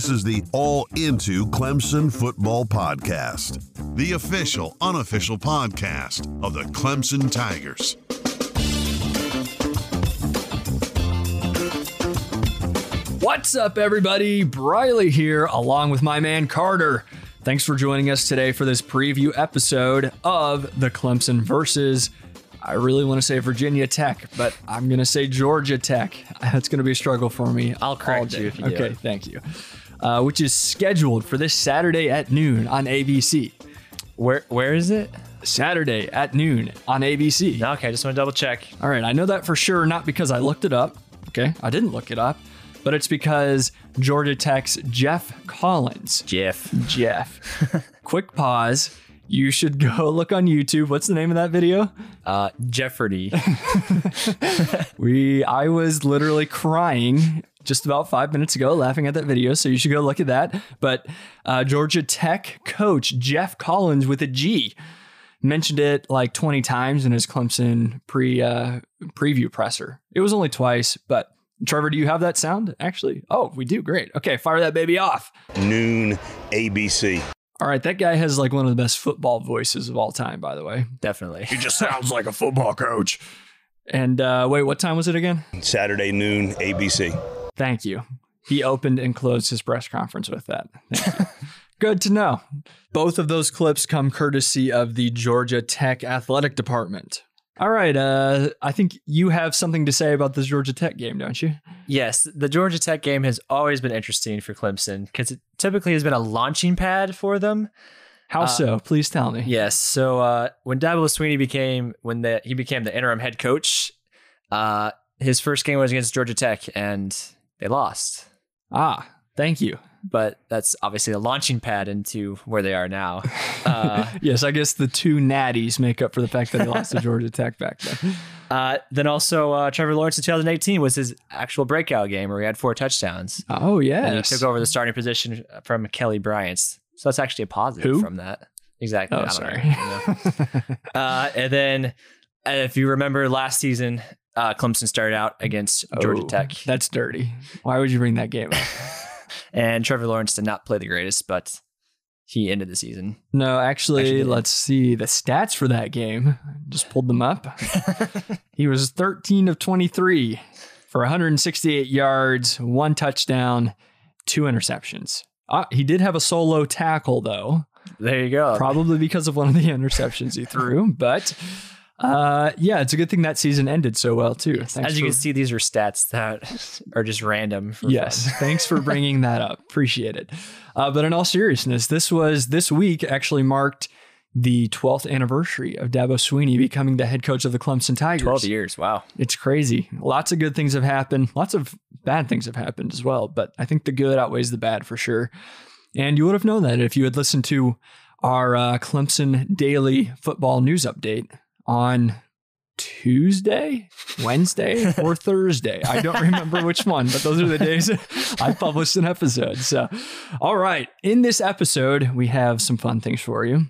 This is the All Into Clemson Football Podcast, the official, unofficial podcast of the Clemson Tigers. What's up, everybody? Briley here, along with my man Carter. Thanks for joining us today for this preview episode of the Clemson versus. I really want to say Virginia Tech, but I'm going to say Georgia Tech. That's going to be a struggle for me. I'll all correct day. you if you Okay, it. thank you. Uh, which is scheduled for this Saturday at noon on ABC. Where where is it? Saturday at noon on ABC. Okay, I just want to double check. All right, I know that for sure, not because I looked it up. Okay, I didn't look it up, but it's because Georgia Tech's Geoff Collins. Jeff. Jeff. Quick pause. You should go look on YouTube. What's the name of that video? Uh Jeopardy. We I was literally crying just about five minutes ago laughing at that video, so you should go look at that. But uh, Georgia Tech coach Geoff Collins with a G mentioned it like 20 times in his Clemson pre uh, preview presser. It was only twice, but Trevor, do you have that sound actually? Oh, we do. Great. Okay, fire that baby off. noon ABC. All right, that guy has like one of the best football voices of all time, by the way. Definitely. He just sounds like a football coach. And uh, wait, what time was it again? Saturday noon ABC. Thank you. He opened and closed his press conference with that. Thank you. Good to know. Both of those clips come courtesy of the Georgia Tech Athletic Department. All right, uh, I think you have something to say about this Georgia Tech game, don't you? Yes, the Georgia Tech game has always been interesting for Clemson because it typically has been a launching pad for them. How so? Please tell me. Yes. So uh, when Dabo Swinney became when the he became the interim head coach, uh, his first game was against Georgia Tech and they lost. Ah, thank you. But that's obviously a launching pad into where they are now. Uh, Yes, I guess the two natties make up for the fact that they lost to Georgia Tech back then. uh, then also uh, Trevor Lawrence in 2018 was his actual breakout game where he had four touchdowns. Oh, yeah. and he took over the starting position from Kelly Bryant. So that's actually a positive Who? from that. Exactly. Oh, sorry. know, you know. uh, and then, uh, if you remember last season, uh, Clemson started out against Georgia Oh, Tech, That's dirty. Why would you bring that game up? and Trevor Lawrence did not play the greatest, but he ended the season. No, actually, Actually let's see the stats for that game. Just pulled them up. he was 13 of 23 for 168 yards, one touchdown, two interceptions. Uh, he did have a solo tackle, though, There you go. probably because of one of the interceptions he threw. But uh, yeah, it's a good thing that season ended so well, too. Thanks As you for- can see, these are stats that are just random. For Yes, thanks for bringing that up. Appreciate it. Uh, but in all seriousness, this was this week actually marked the 12th anniversary of Dabo Swinney becoming the head coach of the Clemson Tigers. 12 years. Wow. It's crazy. Lots of good things have happened. Lots of bad things have happened as well. But I think the good outweighs the bad for sure. And you would have known that if you had listened to our uh, Clemson daily football news update on Tuesday, Wednesday, or Thursday. I don't remember which one, but those are the days I published an episode. So, all right. In this episode, we have some fun things for you.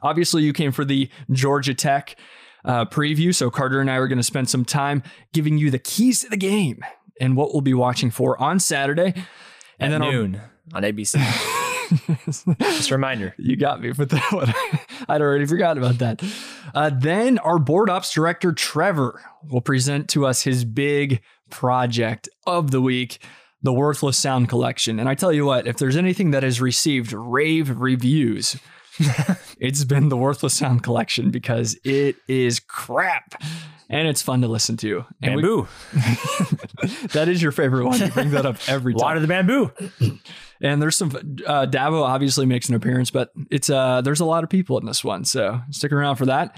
Obviously, you came for the Georgia Tech uh, preview. So Carter and I are going to spend some time giving you the keys to the game and what we'll be watching for on Saturday. And At then noon on ABC. Just a reminder. you got me with that one. I'd already forgot about that. Uh, then our board ops director, Trevor, will present to us his big project of the week, the Worthless Sound Collection. And I tell you what, if there's anything that has received rave reviews, it's been the Worthless Sound Collection because it is crap and it's fun to listen to. And we- Bamboo. that is your favorite one. You bring that up every time. Water the bamboo. And there's some uh, Dabo obviously makes an appearance, but it's uh there's a lot of people in this one, so stick around for that.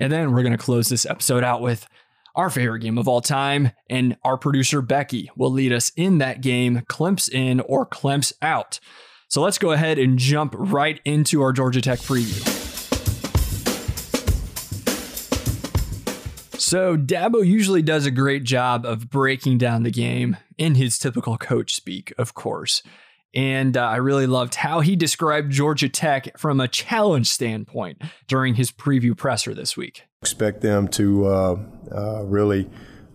And then we're gonna close this episode out with our favorite game of all time, and our producer Becky will lead us in that game, Clemps in or Clemps out. So let's go ahead and jump right into our Georgia Tech preview. So Dabo usually does a great job of breaking down the game in his typical coach speak, of course. And uh, I really loved how he described Georgia Tech from a challenge standpoint during his preview presser this week. expect them to uh, uh, really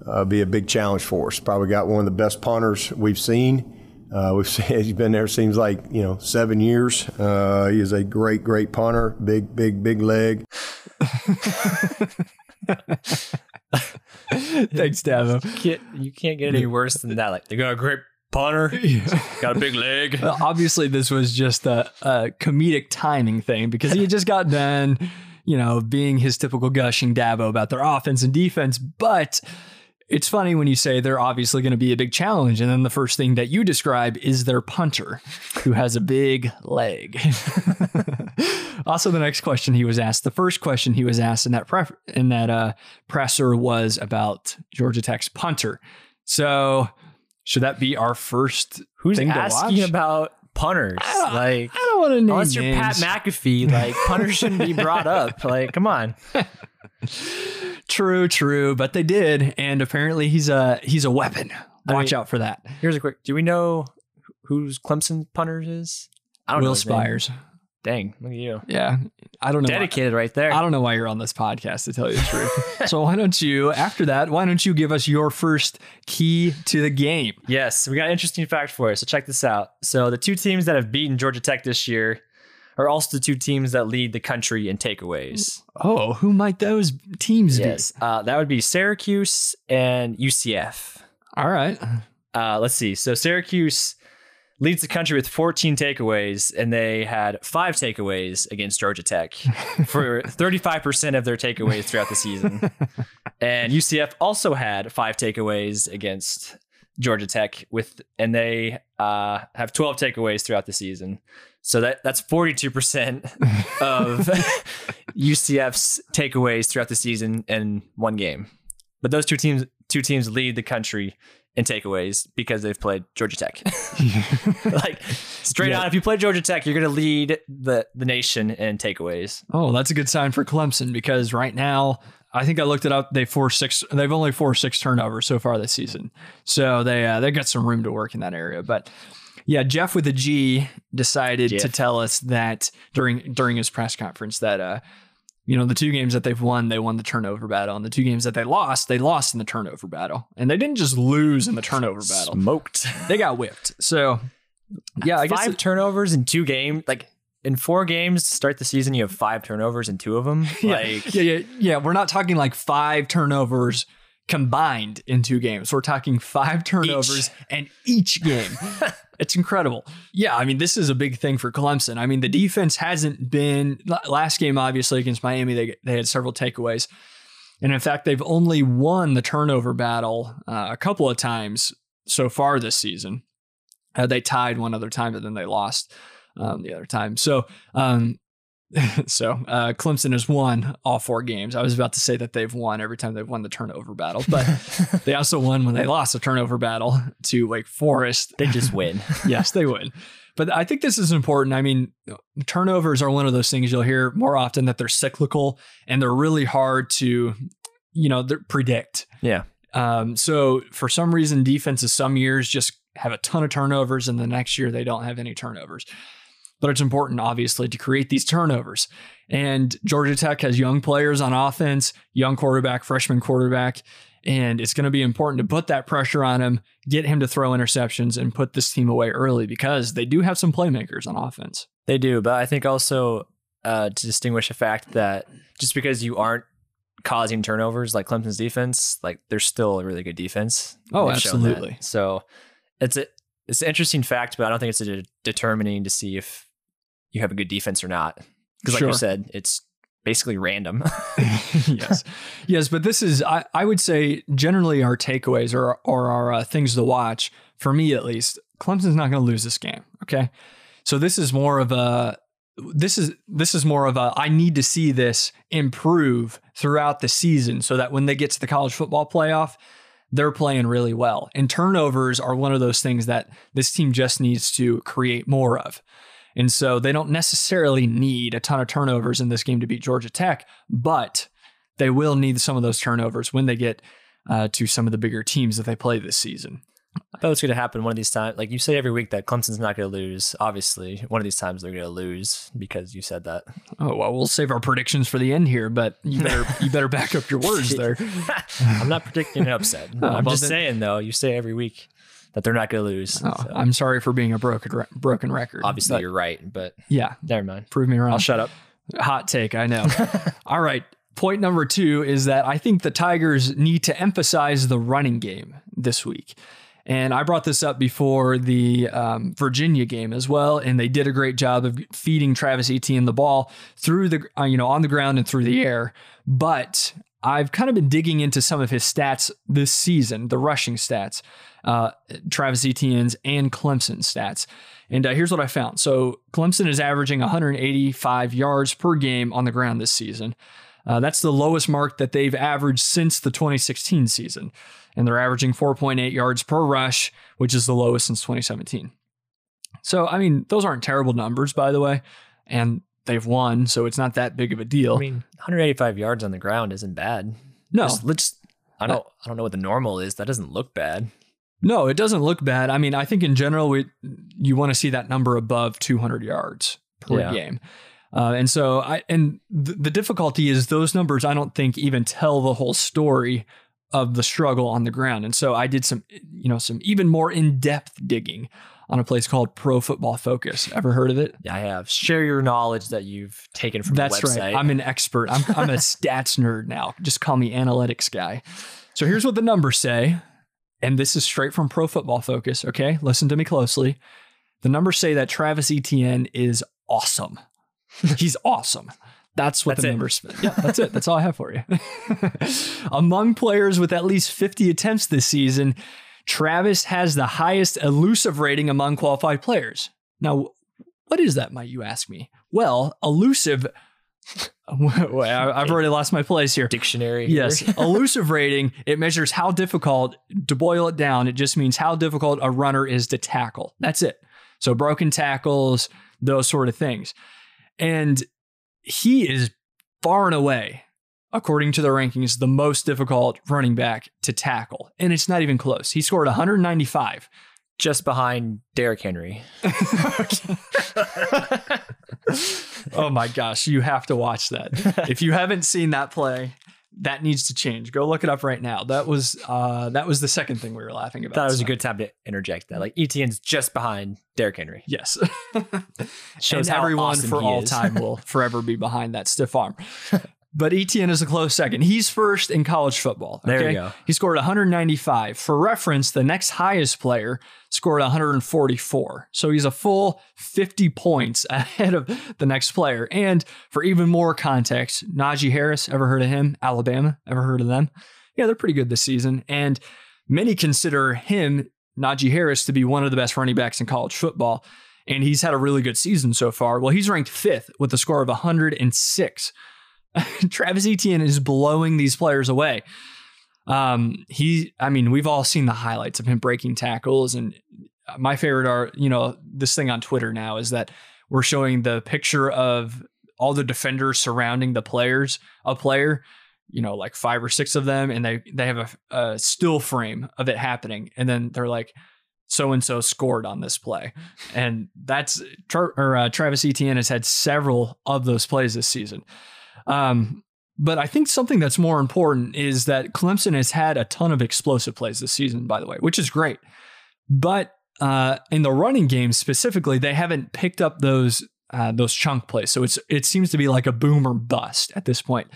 uh, be a big challenge for us. Probably got one of the best punters we've seen Uh, we've seen, he's been there seems like you know seven years. Uh, he is a great, great punter. Big, big, big leg. Thanks, Dabo. Can't, you can't get any worse than that. Like they got a great punter, got a big leg. Well, obviously, this was just a, a comedic timing thing because he had just got done, you know, being his typical gushing Dabo about their offense and defense. But it's funny when you say they're obviously going to be a big challenge. And then the first thing that you describe is their punter, who has a big leg. also, the next question he was asked, the first question he was asked in that pref- in that uh, presser was about Georgia Tech's punter. So, should that be our first Who's thing to asking watch? about punters? Like, I don't want to name unless you're names. Pat McAfee, like punters shouldn't be brought up. Like, come on. True, true, but they did, and apparently he's a he's a weapon. I Watch mean- out for that. Here's a quick. Do we know who's Clemson punters is? I don't know. Will. Spiers. Dang, look at you. Yeah, I don't know. why- Dedicated right there. I don't know why you're on this podcast to tell you the truth. so why don't you, after that, why don't you give us your first key to the game? Yes, we got an interesting fact for you. So check this out. So the two teams that have beaten Georgia Tech this year are also the two teams that lead the country in takeaways. Oh, who might those teams be? Uh, that would be Syracuse and UCF. All right. Uh, let's see. So Syracuse leads the country with 14 takeaways, and they had five takeaways against Georgia Tech for 35% of their takeaways throughout the season. And UCF also had five takeaways against Georgia Tech with, and they uh, have 12 takeaways throughout the season. So that that's 42% of UCF's takeaways throughout the season in one game. But those two teams two teams lead the country in takeaways because they've played Georgia Tech. like straight Yeah. out, if you play Georgia Tech, you're going to lead the the nation in takeaways. Oh, that's a good sign for Clemson because right now, I think I looked it up. They forced six. They've only four six turnovers so far this season, so they uh, they got some room to work in that area. But yeah, Jeff with a G decided to tell us that during during his press conference that uh, you know the two games that they've won, they won the turnover battle, and the two games that they lost, they lost in the turnover battle, and they didn't just lose in the turnover battle; Smoked. they got whipped. So yeah, I guess five it- turnovers in two games. Like in four games to start the season, you have five turnovers in two of them. Like yeah, yeah, yeah. We're not talking like five turnovers combined in two games. We're talking five turnovers and each game. it's incredible. Yeah, I mean, this is a big thing for Clemson. I mean, the defense hasn't been last game, obviously against Miami. They they had several takeaways, and in fact, they've only won the turnover battle uh, a couple of times so far this season. Uh, they tied one other time, but then they lost um, the other time. So um, so uh, Clemson has won all four games. I was about to say that they've won every time they've won the turnover battle, but they also won when they lost the turnover battle to Wake Forest. they just win. yes, they win. But I think this is important. I mean, turnovers are one of those things you'll hear more often that they're cyclical and they're really hard to, you know, predict. yeah. Um, so for some reason, defenses some years just have a ton of turnovers, and the next year they don't have any turnovers. But it's important, obviously, to create these turnovers. And Georgia Tech has young players on offense, young quarterback, freshman quarterback, and it's going to be important to put that pressure on him, get him to throw interceptions, and put this team away early because they do have some playmakers on offense. They do, but I think also uh, to distinguish the fact that just because you aren't causing turnovers like Clemson's defense, like they're still a really good defense. Oh, They've absolutely. So it's a it's an interesting fact, but I don't think it's a de- determining to see if you have a good defense or not. Because like Sure. you said, it's basically random. yes, yes, but this is I, I would say generally our takeaways or or our uh, things to watch for me at least. Clemson's not going to lose this game. Okay, so this is more of a this is this is more of a I need to see this improve throughout the season so that when they get to the college football playoff. They're playing really well. And turnovers are one of those things that this team just needs to create more of. And so they don't necessarily need a ton of turnovers in this game to beat Georgia Tech, but they will need some of those turnovers when they get uh, to some of the bigger teams that they play this season. I thought it's going to happen one of these times. Like you say every week that Clemson's not going to lose. Obviously, one of these times they're going to lose because you said that. Oh well, we'll save our predictions for the end here, but you better you better back up your words there. I'm not predicting an upset. Oh, I'm just then- saying though. You say every week that they're not going to lose. Oh, So, I'm sorry for being a broken re- broken record. obviously, but you're right, but yeah, never mind. prove me wrong. I'll shut up. Hot take, I know. All right. Point number two is that I think the Tigers need to emphasize the running game this week. And I brought this up before the um, Virginia game as well, and they did a great job of feeding Travis Etienne the ball through the, uh, you know, on the ground and through the air. But I've kind of been digging into some of his stats this season, the rushing stats, uh, Travis Etienne's and Clemson's stats. And uh, here's what I found. So Clemson is averaging 185 yards per game on the ground this season. Uh, that's the lowest mark that they've averaged since the 2016 season. And they're averaging 4.8 yards per rush, which is the lowest since 2017. So, I mean, those aren't terrible numbers, by the way. And they've won, so it's not that big of a deal. I mean, 185 yards on the ground isn't bad. no, Just, let's. I don't. I don't know what the normal is. That doesn't look bad. No, it doesn't look bad. I mean, I think in general, we you want to see that number above 200 yards per Yeah. game. Uh, and so I and th- the difficulty is those numbers I don't think even tell the whole story of the struggle on the ground. And so I did some you know some even more in-depth digging on a place called Pro Football Focus. Ever heard of it? Yeah, I have. Share your knowledge that you've taken from That's the website. right. I'm an expert. I'm, I'm a stats nerd now. Just call me analytics guy. So here's what the numbers say. And this is straight from Pro Football Focus. Okay. Listen to me closely. The numbers say that Travis Etienne is awesome. He's awesome. That's what That's the it. numbers. Yeah, that's it. That's all I have for you. Among players with at least 50 attempts this season, Travis has the highest elusive rating among qualified players. Now, what is that, might you ask me? Well, elusive. Wait, I've already lost my place here. dictionary. here. Yes, elusive rating. It measures how difficult, to boil it down, it just means how difficult a runner is to tackle. That's it. So broken tackles, those sort of things. And he is far and away, according to the rankings, the most difficult running back to tackle. And it's not even close. He scored 195. just behind Derrick Henry. Oh my gosh, you have to watch that. if you haven't seen that play, that needs to change. Go look it up right now. That was uh that was the second thing we were laughing about. That was a good time to interject that. Like Etienne's just behind Derrick Henry. Yes. Shows and everyone awesome for all time will forever be behind that stiff arm. But Etienne is a close second. He's first in college football. There you go. He scored 195. For reference, the next highest player scored 144. So he's a full 50 points ahead of the next player. And for even more context, Najee Harris, ever heard of him? Alabama, ever heard of them? Yeah, they're pretty good this season. And many consider him, Najee Harris, to be one of the best running backs in college football. And he's had a really good season so far. Well, he's ranked fifth with a score of 106. Travis Etienne is blowing these players away. Um, he, I mean, we've all seen the highlights of him breaking tackles, and my favorite are, you know, this thing on Twitter now is that we're showing the picture of all the defenders surrounding the players, a player, you know, like five or six of them, and they they have a, a still frame of it happening, and then they're like, so and so scored on this play, and that's or uh, Travis Etienne has had several of those plays this season. Um, but I think something that's more important is that Clemson has had a ton of explosive plays this season, by the way, which is great. But uh, in the running game specifically, they haven't picked up those uh, those chunk plays. So it's it seems to be like a boom or bust at this point.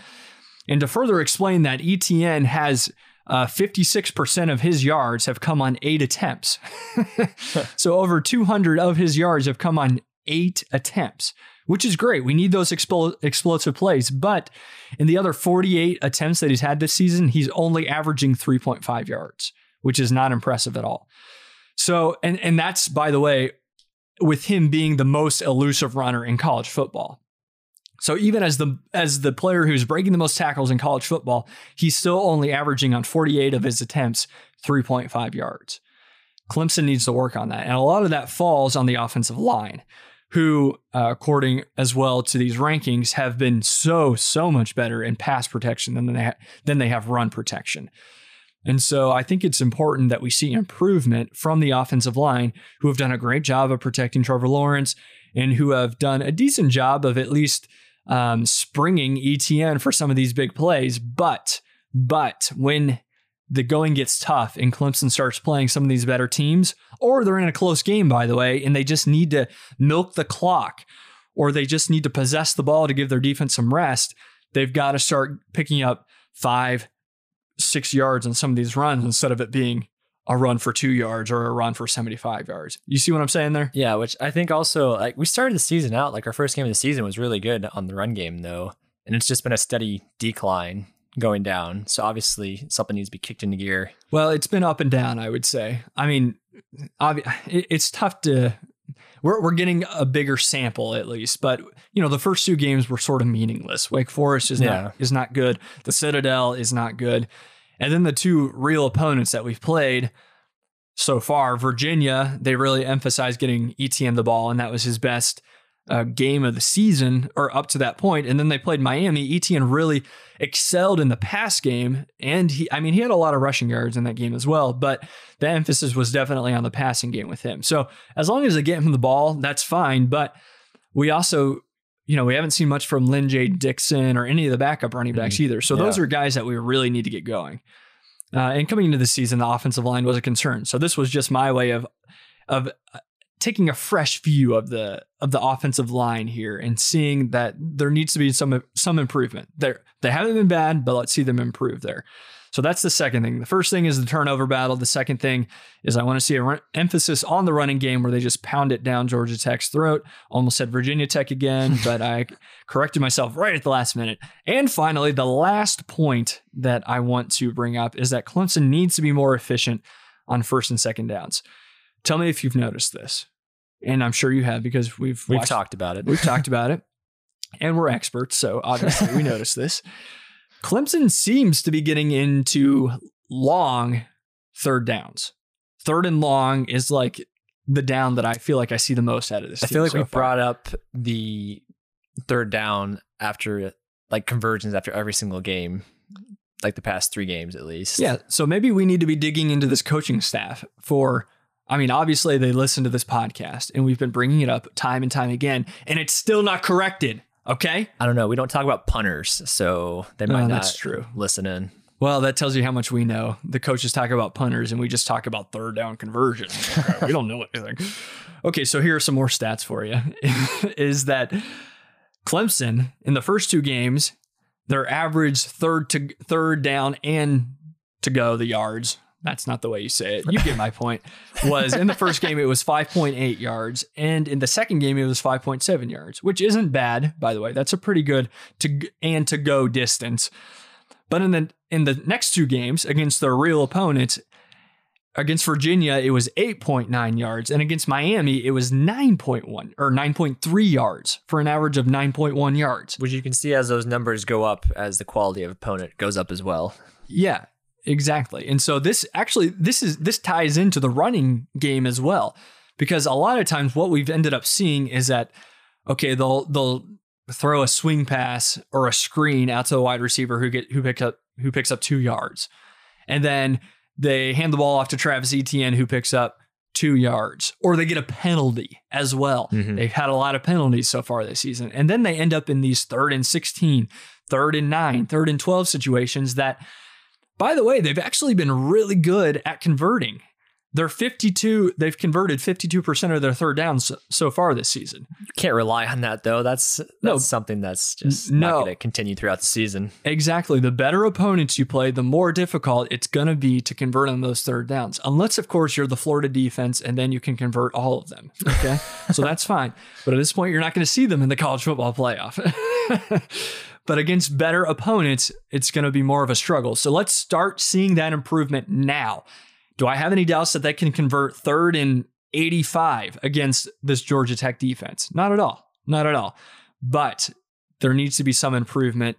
And to further explain that, Etienne has uh, 56% of his yards have come on eight attempts. so over 200 of his yards have come on eight attempts, which is great. We need those explo- explosive plays. But in the other 48 attempts that he's had this season, he's only averaging 3.5 yards, which is not impressive at all. So, and and that's by the way, with him being the most elusive runner in college football. So even as the as the player who's breaking the most tackles in college football, he's still only averaging on 48 of his attempts 3.5 yards. Clemson needs to work on that, and a lot of that falls on the offensive line, who, uh, according as well to these rankings, have been so so much better in pass protection than they ha- than they have run protection. And so I think it's important that we see improvement from the offensive line, who have done a great job of protecting Trevor Lawrence and who have done a decent job of at least um, springing Etienne for some of these big plays. But, but when the going gets tough and Clemson starts playing some of these better teams, or they're in a close game, by the way, and they just need to milk the clock, or they just need to possess the ball to give their defense some rest, they've got to start picking up five, six yards on some of these runs instead of it being a run for two yards or a run for 75 yards. You see what I'm saying there? Yeah, which I think also like we started the season out like our first game of the season was really good on the run game though, and it's just been a steady decline going down. So obviously something needs to be kicked into gear. Well, it's been up and down, I would say. I mean, obvi- it's tough to. We're, we're getting a bigger sample at least, but you know the first two games were sort of meaningless. Wake Forest is Yeah. not is not good. The Citadel is not good, and then the two real opponents that we've played so far, Virginia, they really emphasized getting Etienne the ball, and that was his best uh, game of the season or up to that point. And then they played Miami. Etienne really excelled in the pass game, and he, I mean, he had a lot of rushing yards in that game as well. But the emphasis was definitely on the passing game with him. So as long as they get him the ball, that's fine. But we also, you know, we haven't seen much from Lyn-J Dixon or any of the backup running backs either. So those are guys that we really need to get going. Uh, and coming into the season, the offensive line was a concern. So this was just my way of of taking a fresh view of the of the offensive line here and seeing that there needs to be some some improvement. They they haven't been bad, but let's see them improve there. So that's the second thing. The first thing is the turnover battle. The second thing is I want to see an emphasis on the running game where they just pound it down Georgia Tech's throat. Almost said Virginia Tech again, but I corrected myself right at the last minute. And finally, the last point that I want to bring up is that Clemson needs to be more efficient on first and second downs. Tell me if you've noticed this. And I'm sure you have because we've We've watched- talked about it. We've talked about it, and we're experts, so obviously we notice this. Clemson seems to be getting into long third downs. Third and long is like the down that I feel like I see the most out of this. I feel like so we brought up the third down after like conversions after every single game, like the past three games at least. Yeah, so maybe we need to be digging into this coaching staff for. I mean, obviously they listen to this podcast, and we've been bringing it up time and time again, and it's still not corrected. Okay. I don't know. We don't talk about punters, so they might oh, not that's true. listen in. Well, that tells you how much we know. The coaches talk about punters and we just talk about third down conversion. Okay, we don't know anything. Okay, so here are some more stats for you. is that Clemson in the first two games, their average third to third down and to go the yards. That's not the way you say it. You get my point. Was in the first game it was 5.8 yards and in the second game it was 5.7 yards, which isn't bad by the way. That's a pretty good to and to go distance. But in the in the next two games against their real opponents, against Virginia, it was 8.9 yards, and against Miami, it was 9.1 or 9.3 yards for an average of 9.1 yards. Which you can see as those numbers go up as the quality of opponent goes up as well. Yeah, exactly. And so this actually this is this ties into the running game as well. Because a lot of times what we've ended up seeing is that okay, they'll they'll throw a swing pass or a screen out to the wide receiver who get who picks up who picks up 2 yards. And then they hand the ball off to Travis Etienne who picks up 2 yards or they get a penalty as well. Mhm. They've had a lot of penalties so far this season. And then they end up in these third and 16, third and 9, third and 12 situations that by the way, they've actually been really good at converting. They're 52, they've converted 52% of their third downs so, far this season. You Can't rely on that though. That's that's No. something that's just N- not going to continue throughout the season. Exactly. The better opponents you play, the more difficult it's going to be to convert on those third downs. Unless, of course, you're the Florida defense and then you can convert all of them. Okay. so that's fine. But at this point, you're not going to see them in the college football playoff. but against better opponents, it's going to be more of a struggle. So let's start seeing that improvement now. Do I have any doubts that they can convert third and 85 against this Georgia Tech defense? Not at all. Not at all. But there needs to be some improvement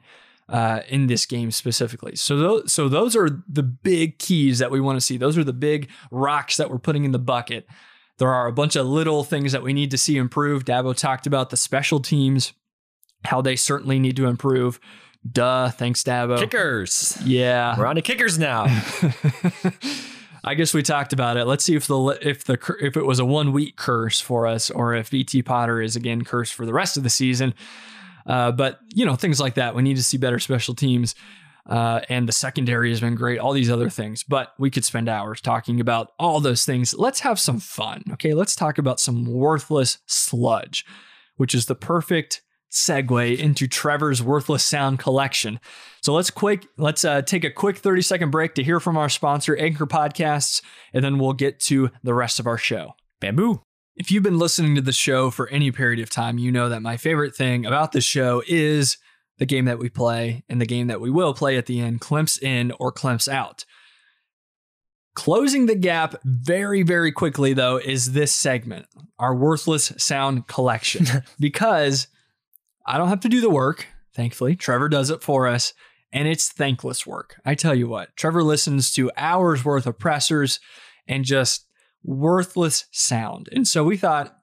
uh, in this game specifically. So those, so those are the big keys that we want to see. Those are the big rocks that we're putting in the bucket. There are a bunch of little things that we need to see improve. Dabo talked about the special teams, how they certainly need to improve. Duh. Thanks, Dabo. Kickers. Yeah. We're on to kickers now. I guess we talked about it. Let's see if the if the if it was a one week curse for us, or if B.T. Potter is again cursed for the rest of the season. Uh, but you know things like that. We need to see better special teams. Uh, and the secondary has been great, all these other things. But we could spend hours talking about all those things. Let's have some fun. Okay. Let's talk about some worthless sludge, which is the perfect segue into Trevor's worthless sound collection. So let's quick let's uh, take a quick 30 second break to hear from our sponsor Anchor Podcasts and then we'll get to the rest of our show. Bamboo. If you've been listening to the show for any period of time, you know that my favorite thing about the show is the game that we play and the game that we will play at the end, Clemps in or Clemps out. Closing the gap very, very quickly, though, is this segment, our worthless sound collection, because I don't have to do the work, thankfully. Trevor does it for us, and it's thankless work. I tell you what, Trevor listens to hours worth of pressers and just worthless sound. And so we thought,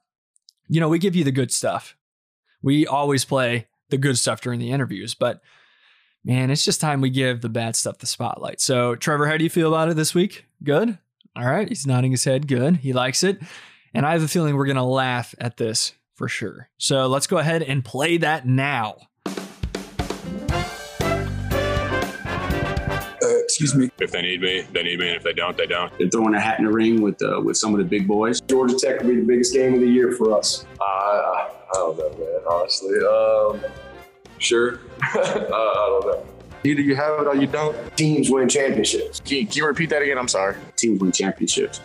you know, we give you the good stuff. We always play the good stuff during the interviews, but man, it's just time we give the bad stuff the spotlight. So, Trevor, how do you feel about it this week? Good? All right. He's nodding his head. Good. He likes it. And I have a feeling we're going to laugh at this for sure. So, let's go ahead and play that now. excuse me. If they need me, they need me, and if they don't, they don't. They're throwing a hat in the ring with uh, with some of the big boys. Georgia Tech will be the biggest game of the year for us. Uh, I don't know, man. Honestly, um, sure. uh, I don't know. Either you have it or you don't. Teams win championships. Can you, can you repeat that again? I'm sorry. Teams win championships.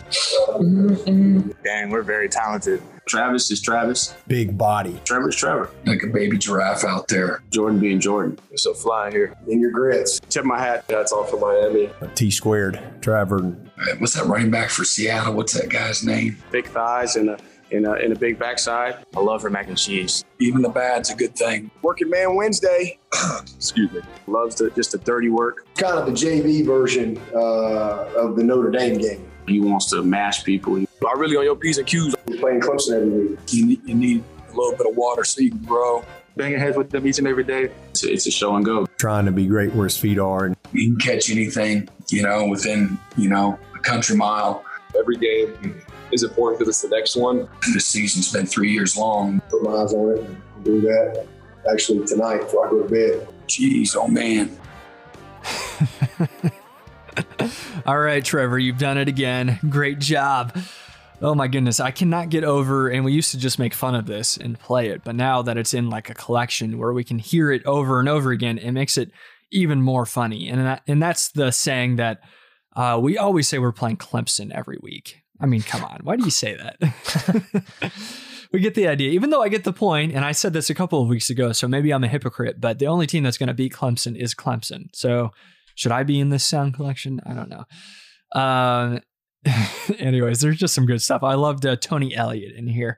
Dang, we're very talented. Travis is Travis. Big body. Trevor's Trevor. Like a baby giraffe out there. Jordan being Jordan. You're so flying here. In your grits. Tip my hat. That's all for Miami. T squared. Trevor. What's that running back for Seattle? What's that guy's name? Big thighs and a, and a, and a big backside. I love her mac and cheese. Even the bad's a good thing. Working Man Wednesday. Excuse me. Loves the, just the dirty work. Kind of the JV version uh, of the Notre Dame game. He wants to mash people. I'm really on your P's and Q's. We're playing Clemson every week. You need, you need a little bit of water so you can grow. Banging heads with them each and every day. It's a, it's a show and go. Trying to be great where his feet are. And You can catch anything, you know, within, you know, a country mile. Every game is important because it's the next one. This season's been three years long. Put my eyes on it and do that. Actually, tonight before I go to bed. Jeez, oh man. All right, Trevor, you've done it again. Great job. Oh my goodness, I cannot get over, and we used to just make fun of this and play it, but now that it's in like a collection where we can hear it over and over again, it makes it even more funny. And that, and that's the saying that uh, we always say we're playing Clemson every week. I mean, come on, why do you say that? we get the idea, even though I get the point, and I said this a couple of weeks ago, so maybe I'm a hypocrite, but the only team that's going to beat Clemson is Clemson. So should I be in this sound collection? I don't know. Um, anyways, there's just some good stuff. I loved uh, Tony Elliott in here.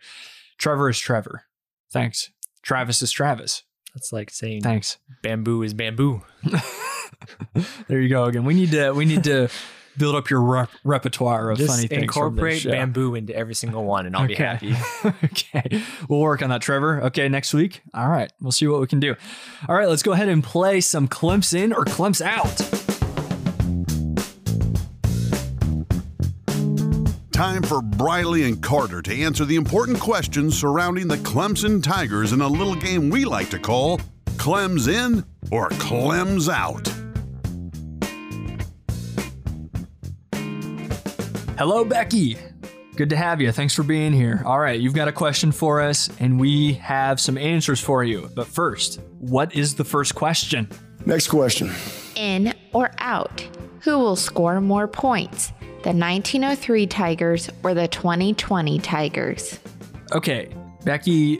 Trevor is Trevor. Thanks. Travis is Travis. That's like saying Thanks. bamboo is bamboo. There you go again. We need to we need to build up your rep- repertoire of Just funny things. from this incorporate show. bamboo into every single one, and I'll be happy. okay. We'll work on that, Trevor. Okay, next week. All right. We'll see what we can do. All right, let's go ahead and play some Clemps in or Clemps out. Time for Briley and Carter to answer the important questions surrounding the Clemson Tigers in a little game we like to call Clems In or Clems Out. Hello, Becky. Good to have you. Thanks for being here. All right, you've got a question for us, and we have some answers for you. But first, what is the first question? next question. In or out? Who will score more points? The 1903 Tigers or the 2020 Tigers? Okay, Becky,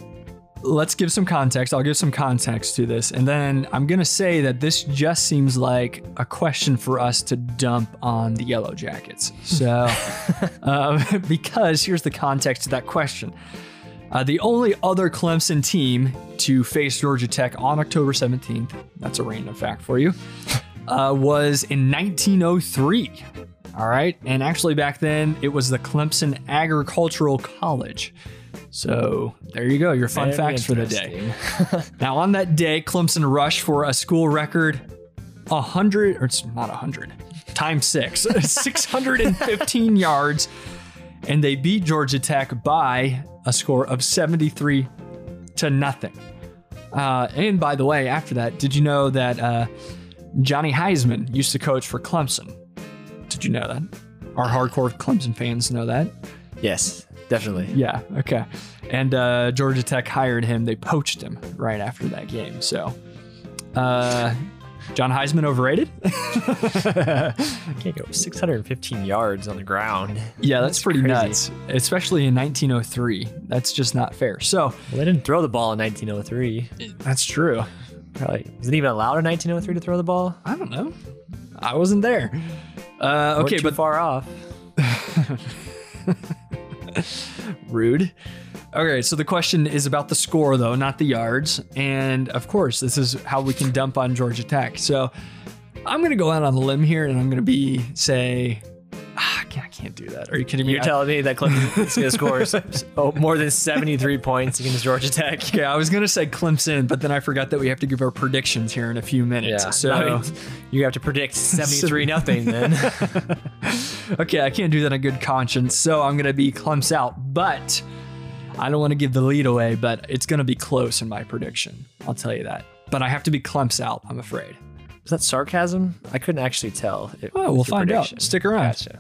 let's give some context. I'll give some context to this. And then I'm going to say that this just seems like a question for us to dump on the Yellow Jackets. So, um, because here's the context to that question. Uh, the only other Clemson team to face Georgia Tech on October 17th, that's a random fact for you, uh, was in 1903. All right. And actually, back then, it was the Clemson Agricultural College. So there you go, your fun Very facts for the day. Now, on that day, Clemson rushed for a school record 100, or it's not 100, times six, 615 yards, and they beat Georgia Tech by a score of 73 to nothing. Uh, and by the way, after that, did you know that uh, Johnny Heisman used to coach for Clemson. Did you know that? Our hardcore Clemson fans know that. Yes, definitely. Yeah. Okay. And uh, Georgia Tech hired him. They poached him right after that game. So, uh, John Heisman overrated? I can't go 615 yards on the ground. Yeah, that's, pretty crazy. nuts, especially in 1903. That's just not fair. So Well, they didn't throw the ball in 1903. that's true. Probably was it even allowed in 1903 to throw the ball? I don't know. I wasn't there. Uh, okay, too but far off. rude. Okay, so the question is about the score, though, not the yards. And of course, this is how we can dump on Georgia Tech. So I'm going to go out on a limb here and I'm going to be, say, ah, I can't, I can't do that. Are you kidding me? You're I- telling me that Clemson is going to score oh, more than 73 points against Georgia Tech? Okay, I was gonna say Clemson, but then I forgot that we have to give our predictions here in a few minutes. Yeah, So I mean, you have to predict 73 nothing then. Okay, I can't do that in good conscience. So I'm gonna be Clem's out, but I don't want to give the lead away, but it's gonna be close in my prediction. I'll tell you that. But I have to be Clem's out. I'm afraid. Is that sarcasm? I couldn't actually tell. It, Oh, we'll find out. Stick around. Gotcha.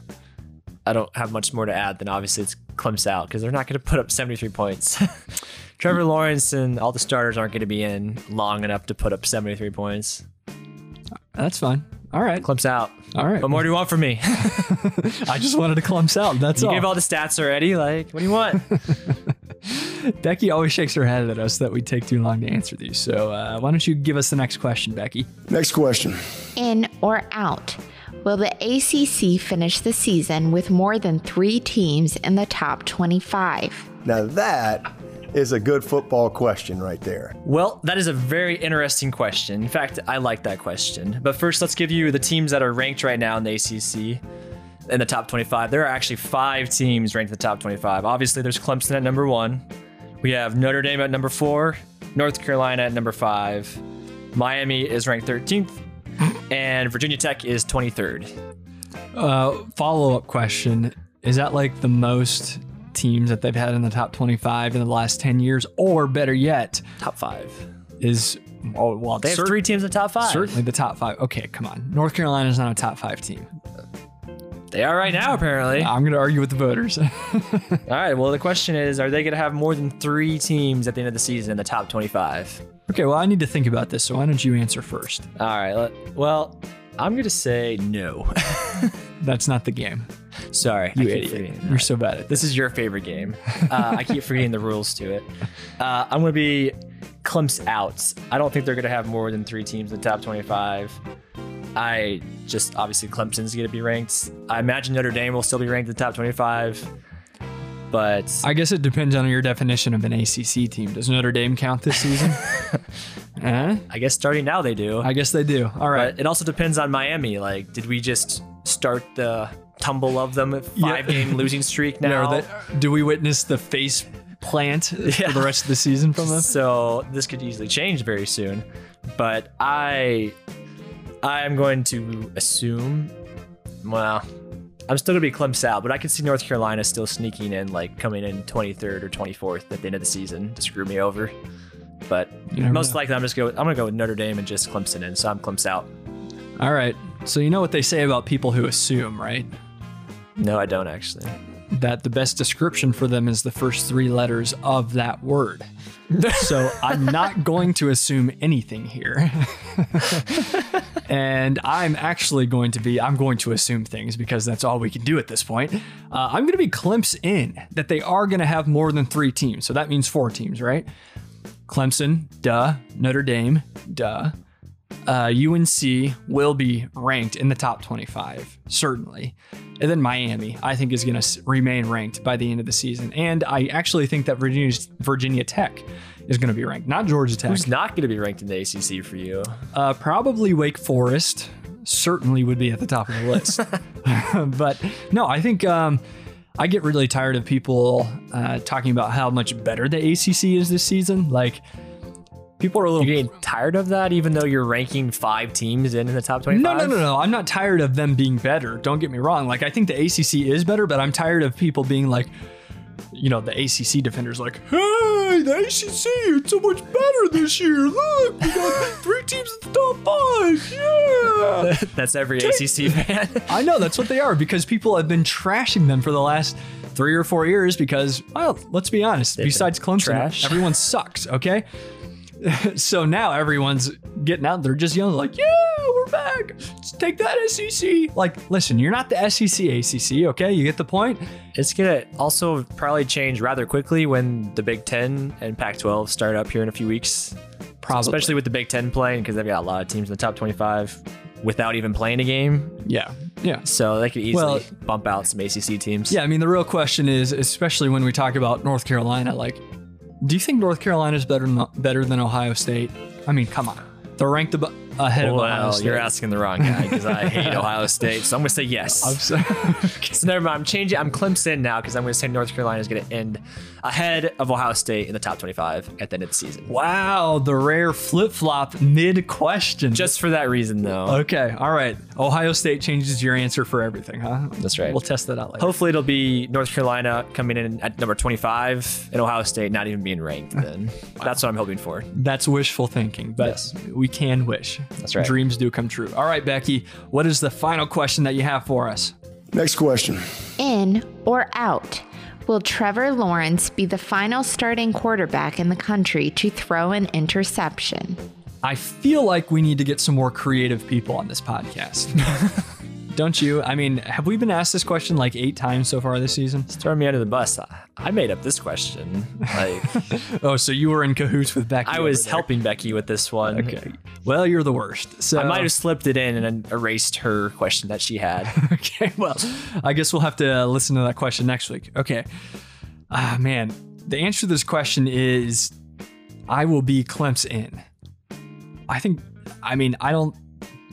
I don't have much more to add than obviously it's Clemson out because they're not going to put up 73 points. Trevor Lawrence and all the starters aren't going to be in long enough to put up 73 points. That's fine. All right. Clemson out. All right. What more do you want from me? I just wanted to Clem's out. That's you all. You gave all the stats already. Like, what do you want? Becky always shakes her head at us that we take too long to answer these. So uh, why don't you give us the next question, Becky? Next question. In or out? Will the ACC finish the season with more than three teams in the top 25? Now that is a good football question right there. Well, that is a very interesting question. In fact, I like that question. But first, let's give you the teams that are ranked right now in the ACC in the top 25. There are actually five teams ranked in the top 25. Obviously, there's Clemson at number one. We have Notre Dame at number four, North Carolina at number five, Miami is ranked 13th, and Virginia Tech is 23rd. Uh, follow up question: Is that like the most teams that they've had in the top twenty-five in the last ten years, or better yet, Top five. is oh well, They have three teams in the top five. certainly the top five. Okay, come on, North Carolina's not a top five team. They are right now, apparently. I'm going to argue with the voters. All right. Well, the question is, are they going to have more than three teams at the end of the season in the top 25? okay, well, I need to think about this, so why don't you answer first? All right. Well, I'm going to say no. That's not the game. Sorry, You I keep idiot. You're so bad at this. This is your favorite game. Uh, I keep forgetting the rules to it. Uh, I'm going to be Clem's out. I don't think they're going to have more than three teams in the top 25. I just obviously Clemson's going to be ranked. I imagine Notre Dame will still be ranked in the top 25. But I guess it depends on your definition of an ACC team. Does Notre Dame count this season? eh? I guess starting now they do. I guess they do. All right. But it also depends on Miami. Like, did we just start the tumble of them five game losing streak now? they- do we witness the face plant Yeah. for the rest of the season from them? So this could easily change very soon. But I I'm going to assume well, I'm still gonna be Clem out, but I could see North Carolina still sneaking in, like coming in 23rd or 24th at the end of the season to screw me over. But most know. likely, I'm just go. I'm gonna go with Notre Dame and just Clemson in. So I'm Clemson out. All right. So you know what they say about people who assume, right? No, I don't actually. That the best description for them is the first three letters of that word. so I'm not going to assume anything here. and I'm actually going to be, I'm going to assume things because that's all we can do at this point. Uh, I'm going to be Clemson in that they are going to have more than three teams. So that means four teams, right? Clemson, duh. Notre Dame, duh. Uh, UNC will be ranked in the top 25, certainly. And then Miami, I think, is going to remain ranked by the end of the season. And I actually think that Virginia's, Virginia Tech is going to be ranked, not Georgia Tech. Who's not going to be ranked in the ACC for you? Uh, probably Wake Forest. Certainly would be at the top of the list. but no, I think um, I get really tired of people uh, talking about how much better the ACC is this season. Like, people are a little. You're getting tired of that, even though you're ranking five teams in, in the top 25. No, no, no, no. I'm not tired of them being better. Don't get me wrong. Like, I think the ACC is better, but I'm tired of people being like, you know, the ACC defenders, like, "Ah, way, the ACC is so much better this year. Look, we got three teams in the top five. Yeah. That's every ACC fan. I know that's what they are because people have been trashing them for the last three or four years because, well, let's be honest. besides Clemson, trash. everyone sucks. Okay. so now everyone's getting out. They're just yelling like, "Yeah, we're back! Let's take that SEC!" Like, listen, you're not the SEC, ACC. Okay, you get the point. It's gonna also probably change rather quickly when the Big Ten and Pac-12 start up here in a few weeks. Probably. especially with the Big Ten playing because they've got a lot of teams in the top 25 without even playing a game. Yeah, yeah. So they could easily Well- bump out some ACC teams. Yeah, I mean, the real question is, especially when we talk about North Carolina, like, do you think North Carolina is better than, better than Ohio State? I mean, come on. They're ranked ab- ahead of Ohio Well, State. you're asking the wrong guy because I hate Ohio State. So I'm gonna say yes. I'm sorry. So never mind. I'm changing. I'm Clemson now because I'm going to say North Carolina is going to end ahead of Ohio State in the top 25 at the end of the season. wow, the rare flip flop mid question. Just for that reason, though. okay. All right. Ohio State changes your answer for everything, huh? That's right. We'll test that out later. Hopefully, it'll be North Carolina coming in at number 25 and Ohio State not even being ranked. Then that's what I'm hoping for. That's wishful thinking, but Yes. we can wish. That's right. Dreams do come true. All right, Becky, what is the final question that you have for us? Next question. In or out? Will Trevor Lawrence be the final starting quarterback in the country to throw an interception? I feel like we need to get some more creative people on this podcast. Don't you? I mean, have we been asked this question like eight times so far this season? It's Throw me under the bus. I- made up this question. Like Oh, so you were in cahoots with Becky. I was there. helping Becky with this one. Okay. Well, you're the worst. So I might have slipped it in and erased her question that she had. okay, well, I guess we'll have to listen to that question next week. Okay. Ah, man. The answer to this question is I will be Clemson. I think, I mean, I don't,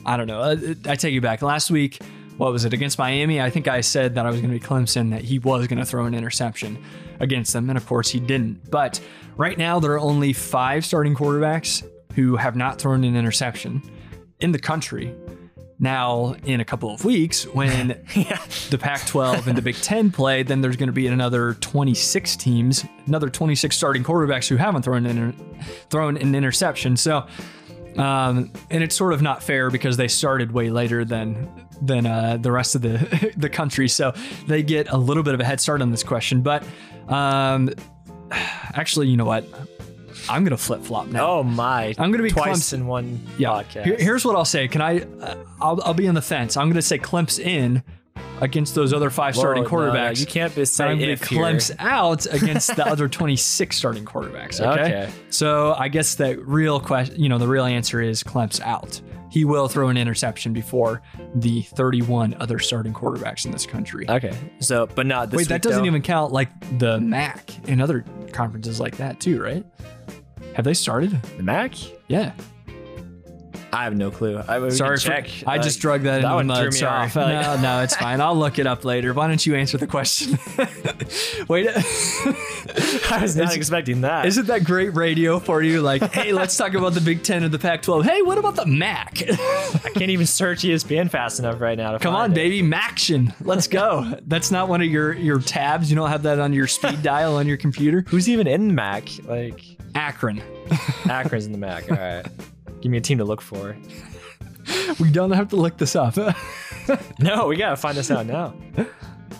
I don't know. I take you back. Last week, what was it, against Miami? I think I said that I was going to be Clemson, that he was going to throw an interception against them. And of course, he didn't. But right now, there are only five starting quarterbacks who have not thrown an interception in the country. Now, in a couple of weeks, when the Pac 12 and the Big Ten play, then there's going to be another 26 teams, another 26 starting quarterbacks who haven't thrown an, inter- thrown an interception. So, um, and it's sort of not fair because they started way later than than uh, the rest of the the country, so they get a little bit of a head start on this question. But um, actually, you know what? I'm gonna flip flop now. Oh my! I'm gonna be twice Clemson. in one Yeah. podcast. Here- here's what I'll say. Can I? Uh, I'll, I'll be on the fence. I'm going to say Clemson against those other five starting Whoa, no, quarterbacks. you can't be saying to here. Out against the other 26 starting quarterbacks. Okay? Okay. So I guess the real question, you know, the real answer is Clemson out. He will throw an interception before the 31 other starting quarterbacks in this country. Okay, so but not this Wait, that doesn't though. even count like the MAC and other conferences like that too, right? Have they started? the MAC. Yeah. I have no clue. I Sorry, for- check. I just Like, drug that, into the one mud. Sorry. off. Like- no, no, it's fine. I'll look it up later. Why don't you answer the question? Wait, I was not Is- expecting that. isn't that great radio for you? Like, hey, let's talk about the Big Ten and the Pac-12. Hey, what about the MAC? I can't even search ESPN fast enough right now. To Come on, it. baby, Maction. Let's go. That's not one of your your tabs. You don't have that on your speed dial on your computer. Who's even in MAC? Like Akron. Akron's in the MAC. All right, give me a team to look for. We don't have to look this up. No, we gotta find this out now.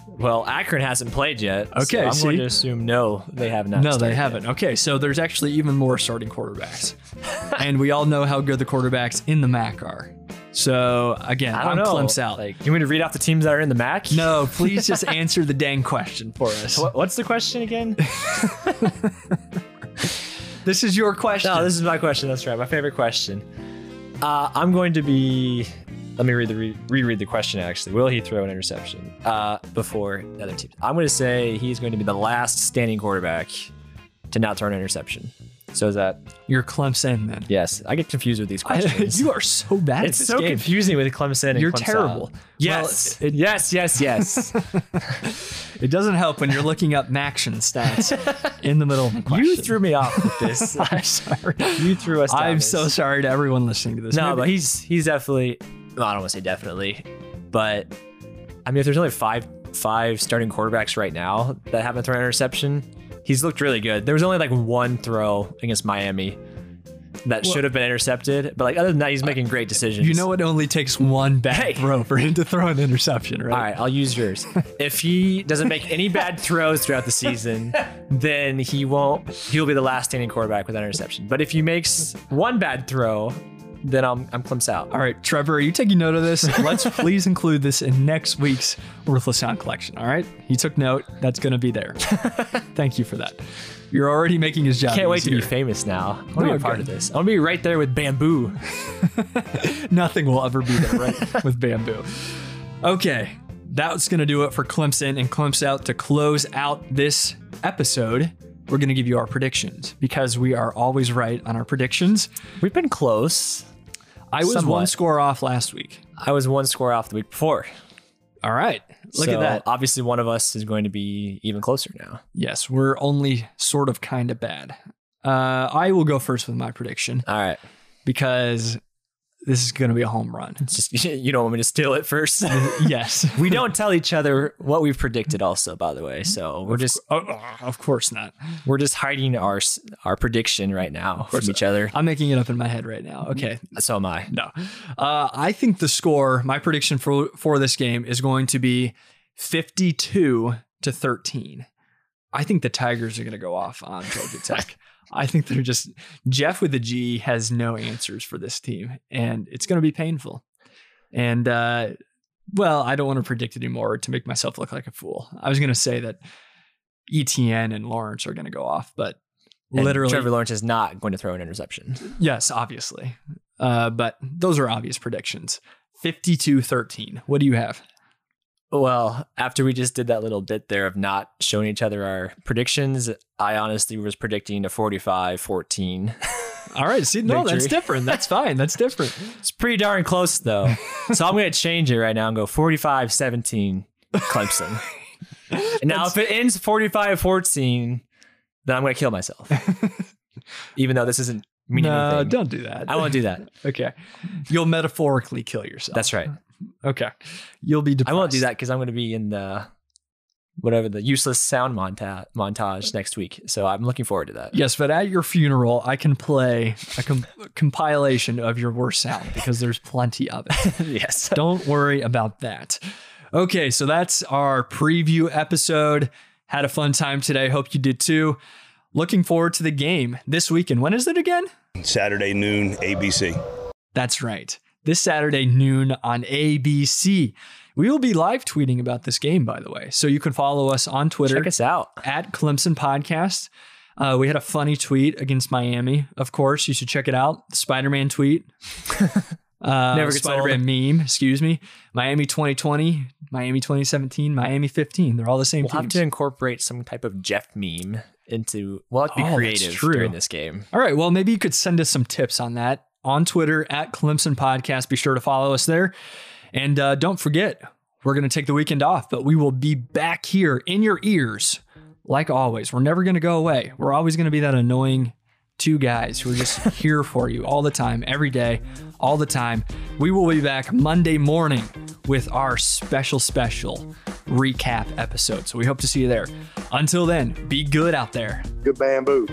Well, Akron hasn't played yet. so Okay, I'm see? going to assume no, they have not. No, they haven't. Okay, so there's actually even more starting quarterbacks. and we all know how good the quarterbacks in the MAC are. So again, I know. Clemson out. Like, you want me to read off the teams that are in the MAC? no, please just answer the dang question for us. What's the question again? This is your question. No, this is my question. That's right. My favorite question. Uh, I'm going to be. Let me read the re- reread the question. Actually, will he throw an interception uh, before the other teams? I'm going to say he's going to be the last standing quarterback to not throw an interception. So is that You're Clemson then. yes? I get confused with these questions. you are so bad it's at this so game. confusing with Clemson. And You're Clemson. terrible. Yes, Well, it- yes, yes, yes. It doesn't help when you're looking up Maction stats in the middle of question. you threw me off with this. I'm sorry. you threw us. I'm this. so sorry to everyone listening to this. No, Maybe- but he's he's definitely. Well, I don't want to say definitely, but I mean, if there's only five five starting quarterbacks right now that haven't thrown an interception, He's looked really good. There was only like one throw against Miami that Well- should have been intercepted, but like other than that, he's making great decisions. You know it only takes one bad throw for him to throw an interception, right? All right, I'll use yours. if he doesn't make any bad throws throughout the season, then he won't. He'll be the last standing quarterback with an interception. But if he makes one bad throw, then I'm I'm Clem's out. All right, Trevor, are you taking note of this? Let's please include this in next week's Worthless Sound collection. All right, he took note. That's going to be there. Thank you for that. You're already making his job. Can't wait to be famous now. I want to No, be a part good. of this. I want to be right there with Bamboo. Nothing will ever be there, right? with bamboo. Okay, that's going to do it for Clemson and Clemson out to close out this episode. We're going to give you our predictions because we are always right on our predictions. We've been close. I was one score off last week. I was one score off the week before. All right, look So, at that. Obviously, one of us is going to be even closer now. Yes, we're only sort of kind of bad. Uh, I will go first with my prediction All right. because this is going to be a home run. It's just you don't want me to steal it first. yes. we don't tell each other what we've predicted. Also, by the way, so we're just Oh, oh, of course not. we're just hiding our our prediction right now from each other. I'm making it up in my head right now. Okay. So am I. No. Uh, I think the score, my prediction for, for this game is going to be 52 to 13. I think the Tigers are going to go off on Georgia Tech. I think they're just, Geoff with the G has no answers for this team, and it's going to be painful. And, uh, well, I don't want to predict anymore to make myself look like a fool. I was going to say that Etienne and Lawrence are going to go off, but And literally, Trevor Lawrence is not going to throw an interception. Yes, obviously. Uh, but those are obvious predictions. 52 13. What do you have? Well, after we just did that little bit there of not showing each other our predictions, I honestly was predicting a 45 14. All right. See, no, that's different. That's fine. That's different. It's pretty darn close, though. so I'm going to change it right now and go 45 17 Clemson. And now, if it ends 45 14, then I'm going to kill myself. Even though this isn't meaning No, anything. don't do that. I won't do that. Okay. You'll metaphorically kill yourself. That's right. Okay. You'll be I won't do that because I'm going to be in the whatever the useless sound monta- montage next week. So I'm looking forward to that. Yes, but at your funeral, I can play a com- compilation of your worst sound because there's plenty of it. yes. Don't worry about that. Okay, so that's our preview episode. Had a fun time today. Hope you did too. Looking forward to the game this weekend. When is it again? Saturday noon, ABC. That's right. This Saturday noon on ABC. We will be live tweeting about this game, by the way. So you can follow us on Twitter Check us out. at Clemson Podcast. Uh, we had a funny tweet against Miami. Of course, you should check it out. The Spider-Man tweet. Uh, Never gets Spider-Man meme. Excuse me. Miami 2020, Miami 2017, Miami 15. They're all the same We'll have to incorporate some type of Geoff meme into. We'll have to be Oh, creative during this game. All right. Well, maybe you could send us some tips on that on Twitter at Clemson Podcast. Be sure to follow us there. And uh, don't forget, we're going to take the weekend off, but we will be back here in your ears like always. We're never going to go away. We're always going to be that annoying two guys who are just here for you all the time, every day, all the time. We will be back Monday morning with our special, special recap episode. So we hope to see you there. Until then, be good out there. Good bamboo.